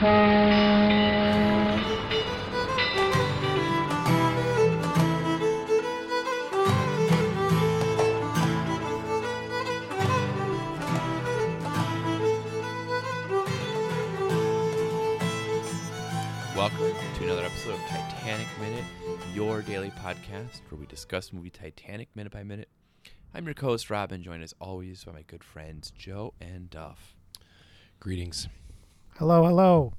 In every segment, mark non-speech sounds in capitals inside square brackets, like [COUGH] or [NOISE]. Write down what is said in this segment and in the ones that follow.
Welcome to another episode of Titanic Minute, your daily podcast where we discuss the movie Titanic minute by minute. I'm your co-host Robin, joined as always by my good friends Joe and Duff. Greetings. Hello, hello.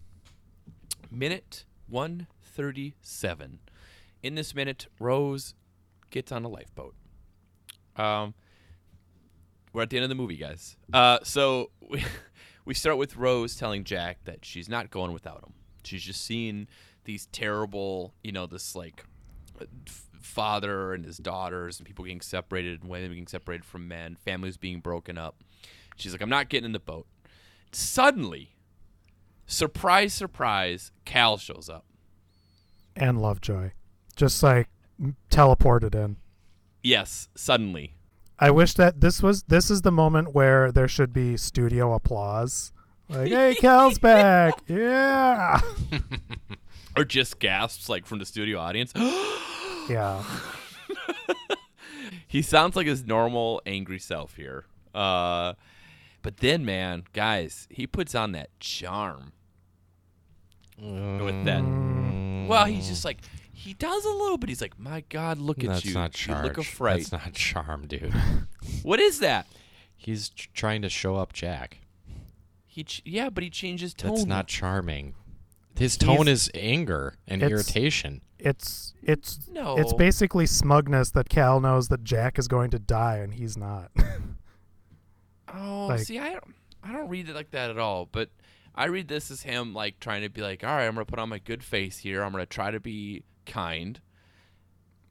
Minute 137. In this minute, Rose gets on a lifeboat. Um, we're at the end of the movie, guys. Uh, so we, [LAUGHS] we start with Rose telling Jack that she's not going without him. She's just seeing these terrible, you know, this like f- father and his daughters and people getting separated and women being separated from men, families being broken up. She's like, I'm not getting in the boat. Suddenly, surprise, surprise, Cal shows up. And Lovejoy. Just like teleported in. Yes, suddenly. I wish that this was this is the moment where there should be studio applause. Like, hey, Cal's [LAUGHS] back. Yeah. [LAUGHS] Or just gasps like from the studio audience. [GASPS] Yeah. [LAUGHS] he sounds like his normal angry self here. Uh, but then, man, guys, he puts on that charm with that. Mm. Well, he's just like he does a little bit. He's like, my God, look at That's you. not You charm. look afraid. That's not charm, dude. [LAUGHS] What is that? He's tr- trying to show up Jack. He ch- yeah, but he changes tone. That's not charming. His tone He's- is anger and It's- irritation. It's it's No. it's basically smugness that Cal knows that Jack is going to die and he's not. [LAUGHS] Oh, Like- see, I don't, I don't read it like that at all. But I read this as him like trying to be like, all right, I'm gonna put on my good face here. I'm gonna try to be kind.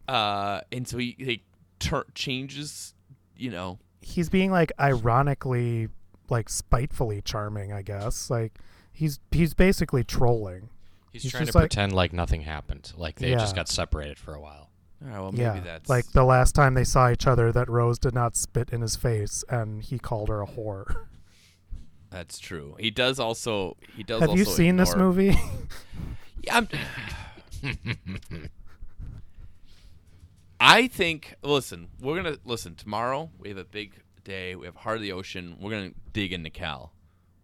Uh, and so he he tur- changes, you know. he's being like ironically like spitefully charming, I guess. Like he's he's basically trolling. He's, He's trying to like- pretend like nothing happened, like they just got separated for a while. All right, well, maybe yeah. that's Like the last time they saw each other that Rose did not spit in his face and he called her a whore. [LAUGHS] that's true. He does also. He does. Have you seen this movie? [LAUGHS] [LAUGHS] Yeah, I think. Listen, we're gonna listen tomorrow. We have a big day. We have Heart of the Ocean. We're gonna dig into Cal.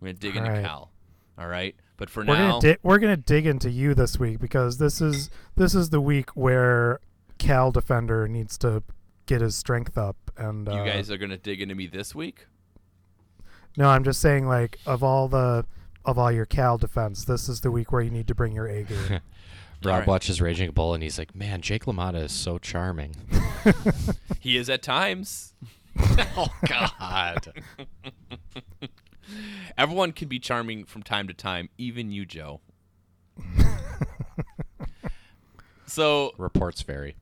We're gonna dig into Alright. Cal. All right. But for we're now, gonna di- we're gonna dig into you this week because this is this is the week where Cal Defender needs to get his strength up and uh, you guys are gonna dig into me this week. No, I'm just saying like of all the of all your Cal defense, this is the week where you need to bring your A game. [LAUGHS] Rob Alright. watches Raging Bull and he's like, "Man, Jake LaMotta is so charming." [LAUGHS] He is at times. [LAUGHS] oh God. Everyone can be charming from time to time, even you, Joe. so Reports vary.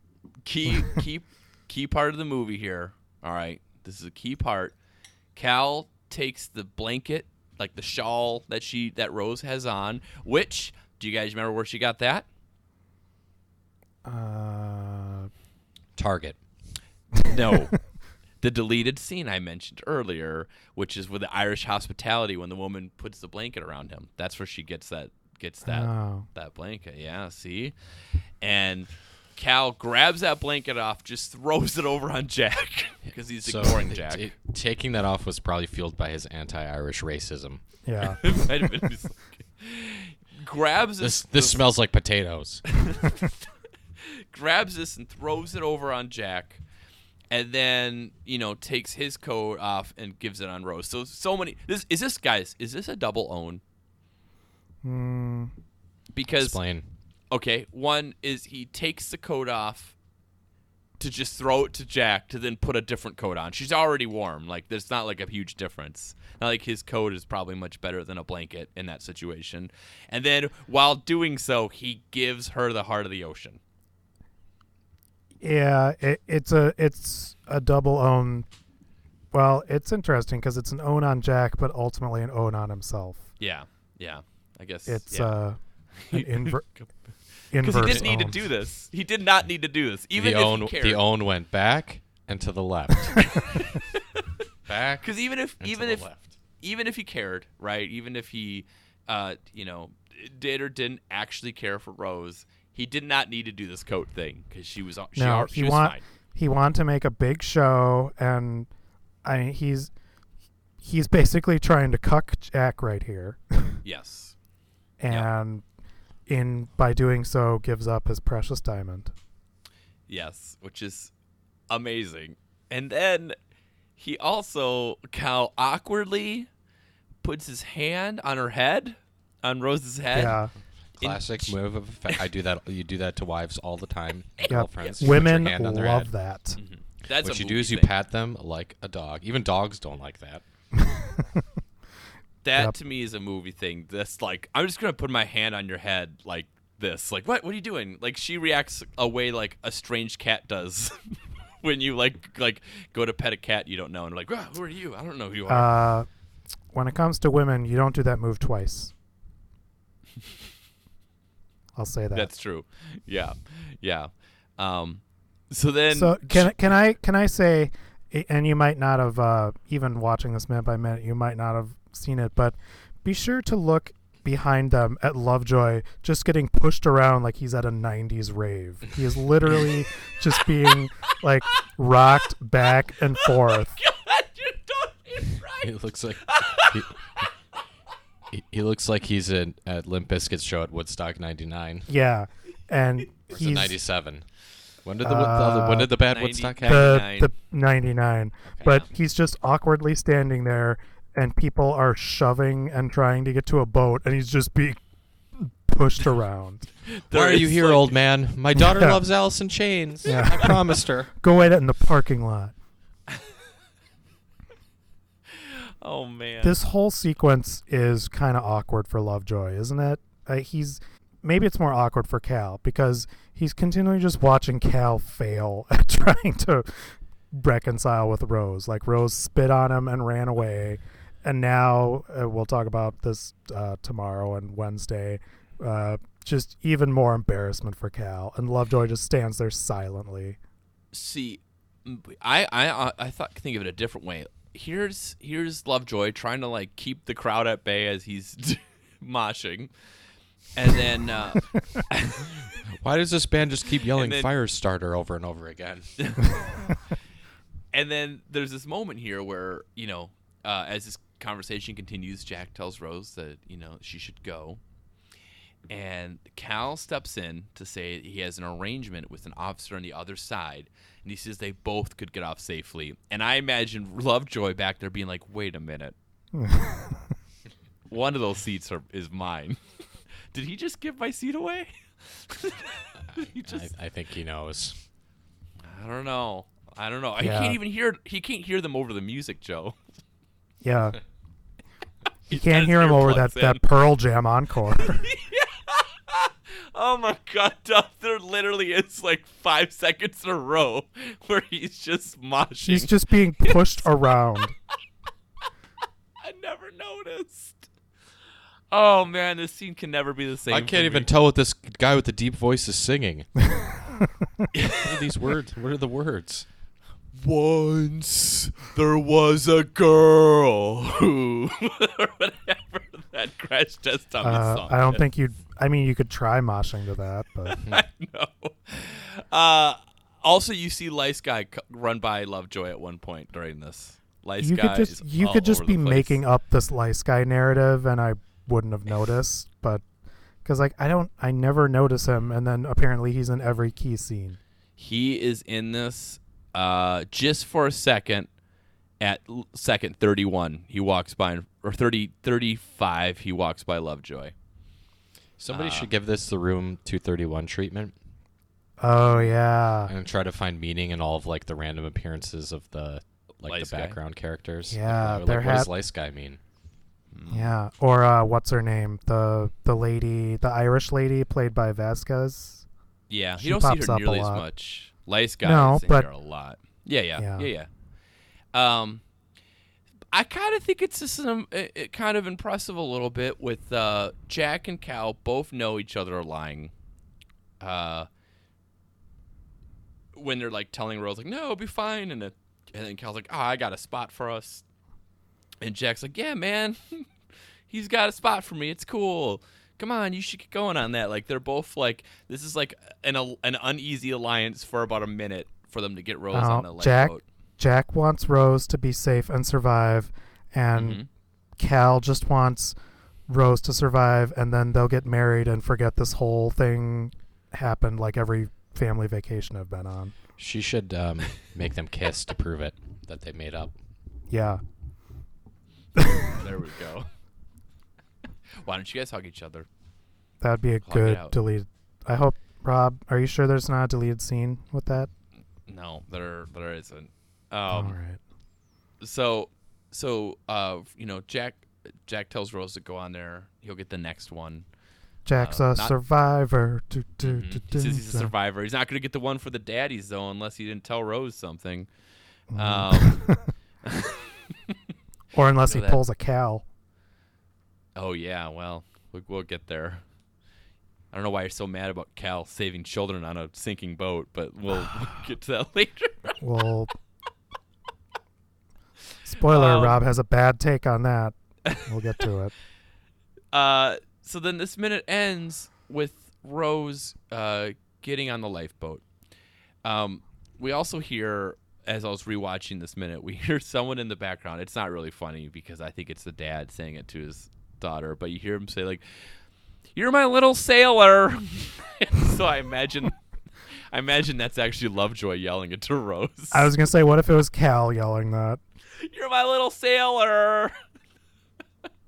key key key part of the movie here. All right, this is a key part. Cal takes the blanket, like the shawl that she that Rose has on. Which do you guys remember where she got that? uh, Target. No. [LAUGHS] the deleted scene I mentioned earlier, which is with the Irish hospitality when the woman puts the blanket around him. That's where she gets that gets that Oh. that blanket. Yeah, see? And Cal grabs that blanket off, just throws it over on Jack [LAUGHS] because he's So ignoring it- Jack. it- taking that off was probably fueled by his anti-Irish racism. yeah. [LAUGHS] It might have been just like- grabs This this, this smells like potatoes. [LAUGHS] grabs this and throws it over on Jack, and then you know takes his coat off and gives it on Rose. So so many. This is this guys. Is this a double own? Mm, Because Explain. Okay, one is he takes the coat off to just throw it to Jack to then put a different coat on. She's already warm. Like there's not like a huge difference. Not like his coat is probably much better than a blanket in that situation. And then while doing so, he gives her the heart of the ocean. yeah, it, it's a it's a double own. Well, it's interesting because it's an own on Jack, but ultimately an own on himself. Yeah, yeah. I guess It's yeah. uh, an [LAUGHS] inver- [LAUGHS] Because he didn't need to do this. He did not need to do this. Even the if own he cared. the own went back and to the left. [LAUGHS] back Because even if and even if left. even if he cared, right? Even if he uh, you know, did or didn't actually care for Rose, he did not need to do this coat thing because she was she, No, al- he she was want- fine. he wanted to make a big show, and I mean, he's he's basically trying to cuck Jack right here, Yes. [LAUGHS] and in by doing so gives up his precious diamond. Yes, which is amazing. And then he also Cal awkwardly puts his hand on her head, on Rose's head. yeah, In- Classic move of fa- I do that. You do that to wives all the time. [LAUGHS] Yep. Girlfriends. You women hand on their love head. that. Mhm. That's what you do movie is you thing. pat them like a dog. Even dogs don't like that. [LAUGHS] That Yep. to me is a movie thing. That's like I'm just gonna put my hand on your head like this. Like what? What are you doing? Like she reacts a way like a strange cat does [LAUGHS] when you like like go to pet a cat you don't know and like "Ah, who are you? I don't know who you are. Uh, when it comes to women, you don't do that move twice. [LAUGHS] I'll say that. That's true. Yeah, yeah. Um, so then so can can I can I say, and you might not have uh, even watching this minute by minute, you might not have seen it, but be sure to look behind them at Lovejoy just getting pushed around like he's at a 90s rave. He is literally [LAUGHS] just being like rocked back and forth. God, you're totally He right. looks like he, he, he looks like he's in, at Limp Bizkit's show at Woodstock '99. Yeah. And Or he's '97? When did the, Wood- the when Uh, did the bad 90 Woodstock happen? the, 99. the 99 but he's just awkwardly standing there and people are shoving and trying to get to a boat and he's just being pushed around [LAUGHS] Why are you here, like- old man? My daughter Yeah. loves Alice in Chains. Yeah. I promised her. [LAUGHS] go at it in the parking lot [LAUGHS] Oh man. this whole sequence is kind of awkward for lovejoy isn't it uh, he's maybe it's more awkward for cal because he's continually just watching cal fail [LAUGHS] at trying to reconcile with rose like rose spit on him and ran away and now uh, we'll talk about this uh, tomorrow and wednesday uh, just even more embarrassment for cal and lovejoy just stands there silently see I I I thought think of it a different way. Here's here's Lovejoy trying to like keep the crowd at bay as he's [LAUGHS] moshing. And then uh, [LAUGHS] Why does this band just keep yelling then- "fire starter" over and over again? [LAUGHS] and then there's this moment here where, you know, uh, as this conversation continues, Jack tells Rose that, you know, she should go. And Cal steps in to say he has an arrangement with an officer on the other side. And he says they both could get off safely. And I imagine Lovejoy back there being like, wait a minute. [LAUGHS] One of those seats are, is mine. Did he just give my seat away? [LAUGHS] he just, I, I think he knows. I don't know. I don't know. He Yeah. can't even hear. He can't hear them over the music, Joe. yeah [LAUGHS] you He's can't hear him over that, earplugs that pearl jam encore [LAUGHS] Oh my god, Duff, there literally is like five seconds in a row where he's just moshing. he's just being pushed around I never noticed. Oh man, this scene can never be the same. I can't even me. tell what this guy with the deep voice is singing. [LAUGHS] what are these words? What are the words? Once there was a girl who, [LAUGHS] or whatever that Crash Test Dummy uh, song. i don't is. think you'd i mean you could try moshing to that but [LAUGHS] no. Uh, also, you see Lice Guy run by Lovejoy at one point during this. Lice you Guy could just is you all could just over be making up this lice guy narrative and i wouldn't have noticed but because like i don't i never notice him and then apparently he's in every key scene He is in this uh, just for a second. At second 31, he walks by, or 30, 35, he walks by Lovejoy. Somebody Uh, should give this the room 231 treatment oh yeah and try to find meaning in all of like the random appearances of the like Lice the guy? background characters. Yeah, like, there like, what does had- lice guy mean? Yeah or uh what's her name the the lady the irish lady played by vasquez Yeah, She you don't see her nearly as much. Lice Guy No, but- a lot. Yeah, yeah, Yeah. yeah, yeah. Um, I kind of think it's just um, it, it kind of impressive a little bit with uh, Jack and Cal both know each other are lying. Uh, when they're like telling Rose like, "No, it'll be fine," and then and then Cal's like, "Oh, I got a spot for us," and Jack's like, "Yeah, man." [LAUGHS] he's got a spot for me. It's cool. Come on, you should get going on that. Like they're both like this is like an an uneasy alliance for about a minute for them to get Rose Oh, on the Jack- lifeboat. Jack wants Rose to be safe and survive, and Mhm. Cal just wants Rose to survive, and then they'll get married and forget this whole thing happened like every family vacation I've been on. She should um, make them kiss to prove it that they made up. Yeah. [LAUGHS] There we go. [LAUGHS] Why don't you guys hug each other? That'd be a Hug it good out. deleted. I hope, Rob, are you sure there's not a deleted scene with that? No, there there isn't. All Um, right. so so uh you know Jack Jack tells Rose to go on there. He'll get the next one. Jack's uh, a not- survivor. Do, do, Mhm. do, He says he's a do. survivor. He's not going to get the one for the daddies though, unless he didn't tell Rose something. Mm. Um, [LAUGHS] or unless know he that- pulls a Cal. oh yeah, well we'll, we'll get there. I don't know why you're so mad about Cal saving children on a sinking boat, but we'll, we'll [SIGHS] [LAUGHS] get to that later. Well, spoiler: Um, Rob has a bad take on that. We'll get to it. [LAUGHS] Uh, so then this minute ends with Rose uh, getting on the lifeboat. Um, we also hear, as I was rewatching this minute, we [LAUGHS] hear someone in the background. It's not really funny because I think it's the dad saying it to his daughter, but you hear him say like, "You're my little sailor." [LAUGHS] so I imagine, I imagine that's actually Lovejoy yelling it to Rose. I was gonna say, what if it was Cal yelling that? [LAUGHS] You're my little sailor.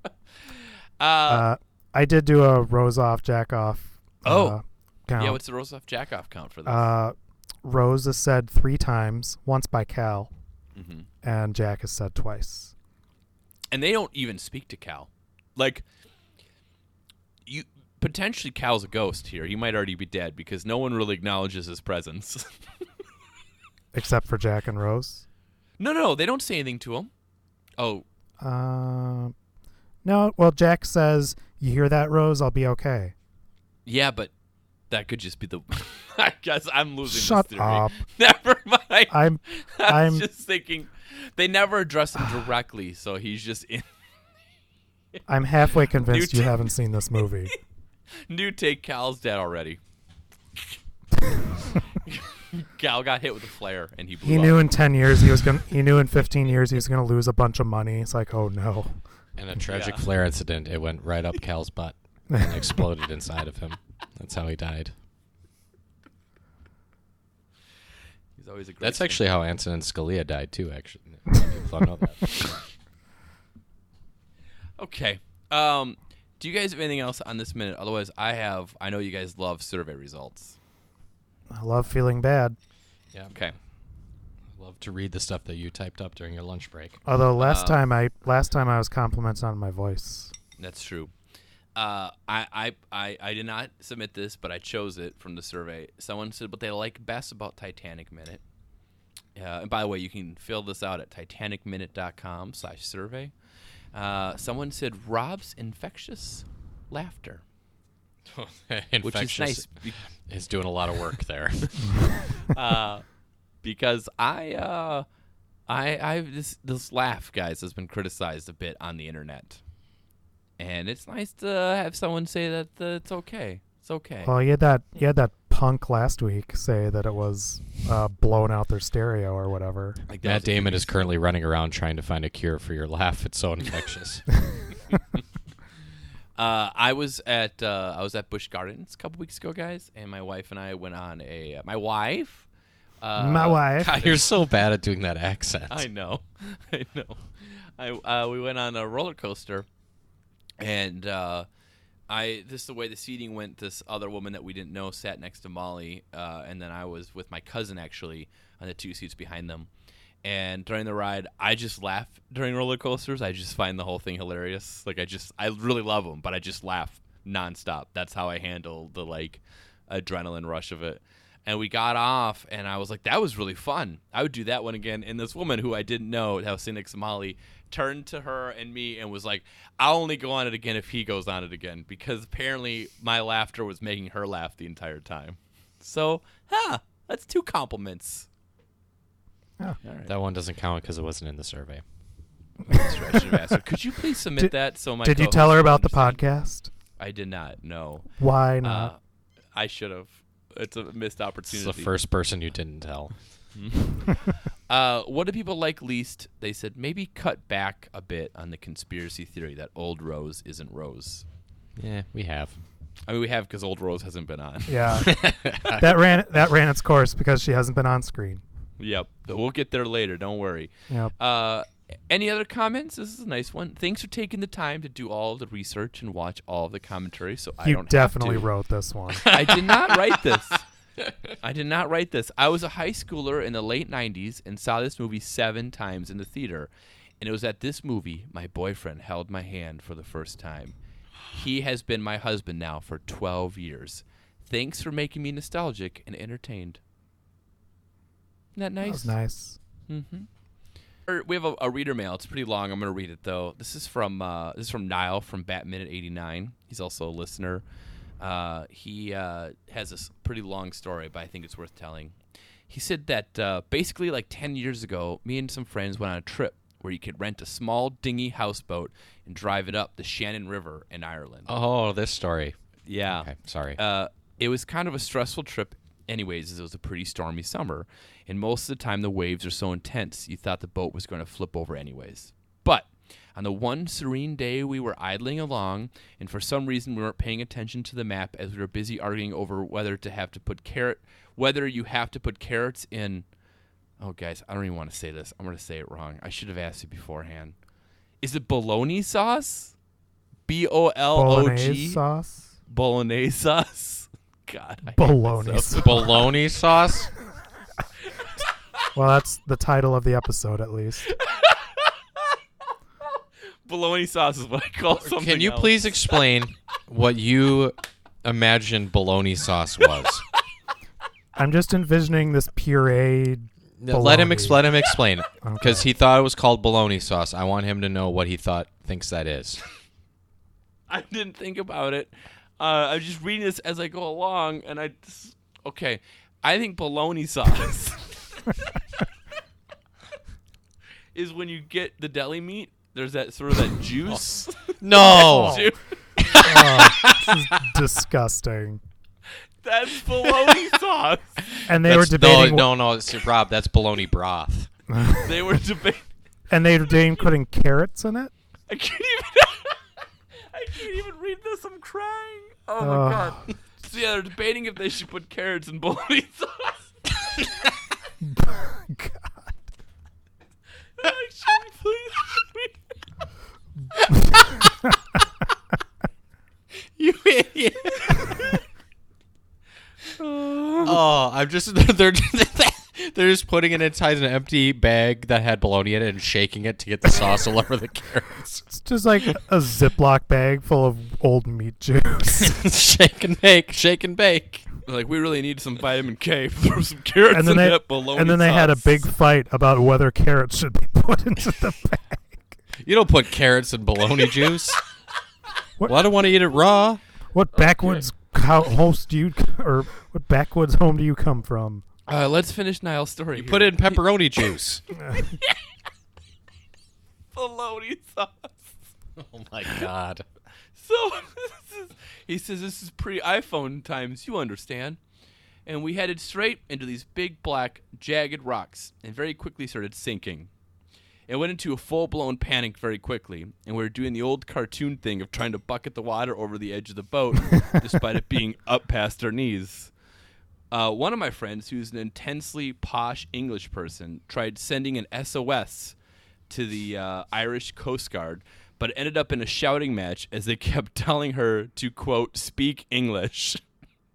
uh, Uh, I did do a rose off, jack off. Oh. uh, count. yeah. What's the Rose off jack off count for this? Rose is said three times, once by Cal, hmm and Jack is said twice. and they don't even speak to Cal. Like you potentially Cal's a ghost here. He might already be dead because no one really acknowledges his presence. [LAUGHS] Except for Jack and Rose. no, no, they don't say anything to him. Oh, Uh, no, well, Jack says, "You hear that, Rose? I'll be okay." yeah, but that could just be the. [LAUGHS] I guess I'm losing. Shut this up. [LAUGHS] Never mind. I'm [LAUGHS] I was I'm- just thinking they never address him [SIGHS] directly, so he's just in. I'm halfway convinced you Dude. haven't seen this movie. New take Cal's dead already. Cal got hit with a flare and he blew He up. knew in ten years he was gonna. He knew in fifteen years he was gonna lose a bunch of money. It's like, oh no. In a tragic Yeah. flare incident, it went right up Cal's butt and exploded inside of him. That's how he died. He's always a great That's actually how Antonin Scalia died too. Actually, people don't know that. Okay. Um, do you guys have anything else on this minute? Otherwise, I have. I know you guys love survey results. I love feeling bad. Yeah, Okay. I love to read the stuff that you typed up during your lunch break. Although last Uh, time I last time I was complimented on my voice. That's true. Uh, I, I, I, I did not submit this, but I chose it from the survey. Someone said what they like best about Titanic Minute. Uh, and by the way, you can fill this out at titanicminute.com slash survey. Uh, someone said Rob's infectious laughter, [LAUGHS] which is nice. He's doing a lot of work there. [LAUGHS] [LAUGHS] uh, because I, uh, I, I this this laugh, guys, has been criticized a bit on the internet, and it's nice to have someone say that uh, it's okay. It's okay. Well, you had that you had that punk last week say that it was uh, blowing out their stereo or whatever. Like that Matt was a few Damon is currently running around trying to find a cure for your laugh. It's so infectious. [LAUGHS] [LAUGHS] Uh, I was at uh, I was at Busch Gardens a couple weeks ago, guys, and my wife and I went on a uh, my wife. Uh, My wife. God, you're so bad at doing that accent. I know, [LAUGHS] I know. I uh, we went on a roller coaster, and uh, I this is the way the seating went. This other woman that we didn't know sat next to Molly, uh, and then I was with my cousin actually on the two seats behind them. And during the ride, I just laugh during roller coasters. I just find the whole thing hilarious. Like I just, I really love them, but I just laugh nonstop. That's how I handle the like adrenaline rush of it. And we got off, and I was like, "That was really fun. I would do that one again." And this woman who I didn't know, that was sitting next to Molly, turned to her and me and was like, "I'll only go on it again if he goes on it again," because apparently my laughter was making her laugh the entire time. So, huh, that's two compliments. Yeah. All right. That one doesn't count because it wasn't in the survey. Mr. I should have asked her. Could you please submit Did- that so my Did you tell her will about the podcast? I did not. No. Why Uh, not? I should have. It's a missed opportunity. It's the first person you didn't tell. [LAUGHS] Uh, what do people like least? They said maybe cut back a bit on the conspiracy theory that old Rose isn't Rose. Yeah, we have. I mean, we have because old Rose hasn't been on. yeah, [LAUGHS] that ran that ran its course because she hasn't been on screen. yep. We'll get there later. Don't worry. Yep. Uh, any other comments? This is a nice one. Thanks for taking the time to do all the research and watch all the commentary. So I don't definitely wrote this one. [LAUGHS] I did not write this. [LAUGHS] I did not write this. I was a high schooler in the late 90s and saw this movie seven times in the theater. And it was at this movie my boyfriend held my hand for the first time. He has been my husband now for 12 years. Thanks for making me nostalgic and entertained. Isn't that That nice? was nice. Mm-hmm. We have a, a reader mail. It's pretty long. I'm going to read it though. This is from uh, this is from Niall from Batman at 89. He's also a listener. Uh, he uh, has a pretty long story, but I think it's worth telling. He said that uh, basically, like 10 years ago, me and some friends went on a trip where you could rent a small dinghy houseboat and drive it up the Shannon River in Ireland. Oh, this story. yeah. Okay, sorry. Uh, it was kind of a stressful trip, anyways, it was a pretty stormy summer, and most of the time the waves are so intense you thought the boat was going to flip over, anyways. But on the one serene day we were idling along, and for some reason we weren't paying attention to the map as we were busy arguing over whether to have to put carrot, whether you have to put carrots in. Oh, guys, I don't even want to say this. I'm going to say it wrong. I should have asked you beforehand. Is it bologna sauce? B O L O G sauce. bolognese sauce. God, I Bologna sauce. Bologna sauce? Well, that's the title of the episode, at least. Bologna sauce is what I call something. Can you else. please explain what you imagined bologna sauce was? I'm just envisioning this pureed. let him Bologna. ex- let him explain because Okay. he thought it was called bologna sauce. I want him to know what he thought thinks that is. [LAUGHS] I didn't think about it. Uh, I'm just reading this as I go along, and I just, okay. I think bologna sauce [LAUGHS] is when you get the deli meat. There's that sort of that [LAUGHS] juice. [LAUGHS] No. Ju- Oh, this is disgusting. That's bologna sauce. And they were debating. No, no, no, it's, Rob. That's bologna broth. They were debating. And they were debating putting carrots in it. I can't even. I can't even read this. I'm crying. Oh my Ugh. god. [LAUGHS] So yeah, they're debating if they should put carrots in bologna [LAUGHS] sauce. God. [LAUGHS] Actually, please. You idiot. oh, I'm just they're they're just putting it inside an empty bag that had bologna in it and shaking it to get the sauce all over the carrots. [LAUGHS] It's just like a Ziploc bag full of old meat juice. [LAUGHS] shake and bake, shake and bake. like we really need some vitamin K. [LAUGHS] Throw some carrots and then in they that bologna and then they had a big fight about whether carrots should be put into the bag. You don't put carrots in bologna juice. What- well, I don't want to eat it raw. What backwoods co- host do you or what backwoods home do you come from? Uh, let's finish Niall's story. You put it in pepperoni juice. [LAUGHS] bologna sauce. oh my god. So [LAUGHS] this is, he says this is pre iPhone times, you understand. And we headed straight into these big black jagged rocks and very quickly started sinking. It went into a full blown panic very quickly, and we were doing the old cartoon thing of trying to bucket the water over the edge of the boat, [LAUGHS] despite it being up past our knees. Uh, one of my friends, who's an intensely posh English person, tried sending an SOS to the uh, Irish Coast Guard, but ended up in a shouting match as they [LAUGHS] kept telling her to quote speak English.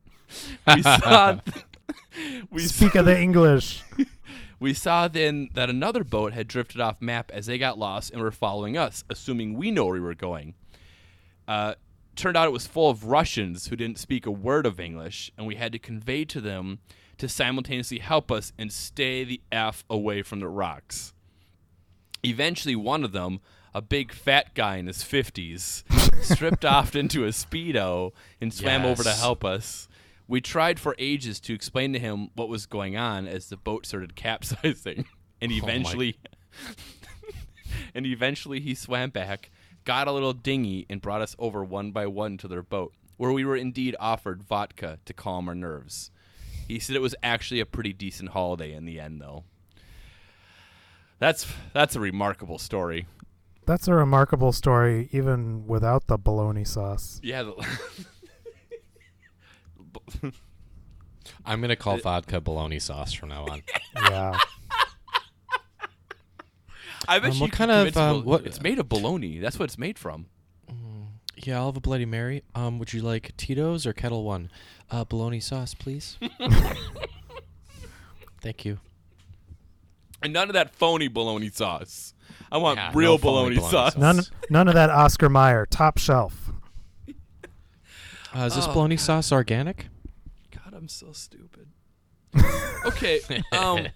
[LAUGHS] we saw, [LAUGHS] we Speak of the English. we saw then that another boat had drifted off map as they got lost and were following us, assuming we know where we were going. Uh, turned out it was full of Russians who didn't speak a word of English, and we had to convey to them to simultaneously help us and stay the F away from the rocks. Eventually, one of them, a big fat guy in his 50s, [LAUGHS] stripped off into a Speedo and swam over to help us. We tried for ages to explain to him what was going on as the boat started capsizing, [LAUGHS] and oh my- eventually, [LAUGHS] and eventually he swam back, got a little dinghy, and brought us over one by one to their boat, where we were indeed offered vodka to calm our nerves. He said it was actually a pretty decent holiday in the end, though. That's that's a remarkable story. That's a remarkable story, even without the bologna sauce. Yeah. The [LAUGHS] I'm gonna call vodka bologna sauce from now on. [LAUGHS] Yeah. I bet Um, you what could kind of, um, what- It's made of bologna. That's what it's made from. Yeah, I'll have a Bloody Mary. Um, would you like Tito's or Ketel One? Uh, bologna sauce, please. [LAUGHS] Thank you. And none of that phony bologna sauce. I want Yeah, real no bologna, bologna sauce. sauce. None none of that Oscar Mayer top shelf. [LAUGHS] Uh, is this Oh, bologna God. sauce organic? God, I'm so stupid. [LAUGHS] okay, um,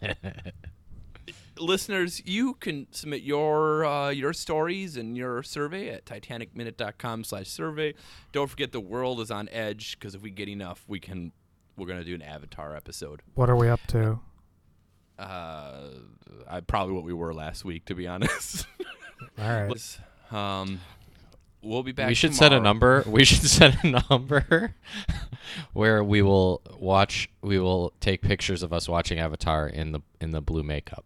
listeners, you can submit your uh, your stories and your survey at titanicminute.com/survey. Don't forget the world is on edge because if we get enough, we can. We're gonna do an Avatar episode. What are we up to? Uh, I probably what we were last week, to be honest. [LAUGHS] All right. Let's, um, we'll be back. we should set a number. We should [LAUGHS] set a number [LAUGHS] where we will watch. We will take pictures of us watching Avatar in the in the blue makeup.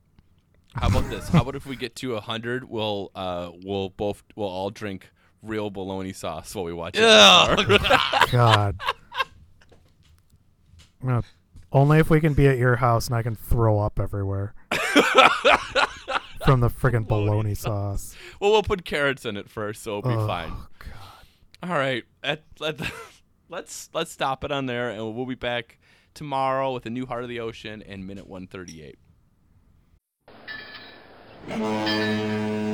How about this? How about if we get to hundred, we'll uh we'll both we'll all drink real bologna sauce while we watch it. [LAUGHS] God. I'm only if we can be at your house and I can throw up everywhere. From the friggin' bologna sauce. well, we'll put carrots in it first, so it'll be fine. Oh, fine. All right, let, let, [LAUGHS] let's let's stop it on there, and we'll be back tomorrow with a new Heart of the Ocean and minute one thirty eight. Thank you.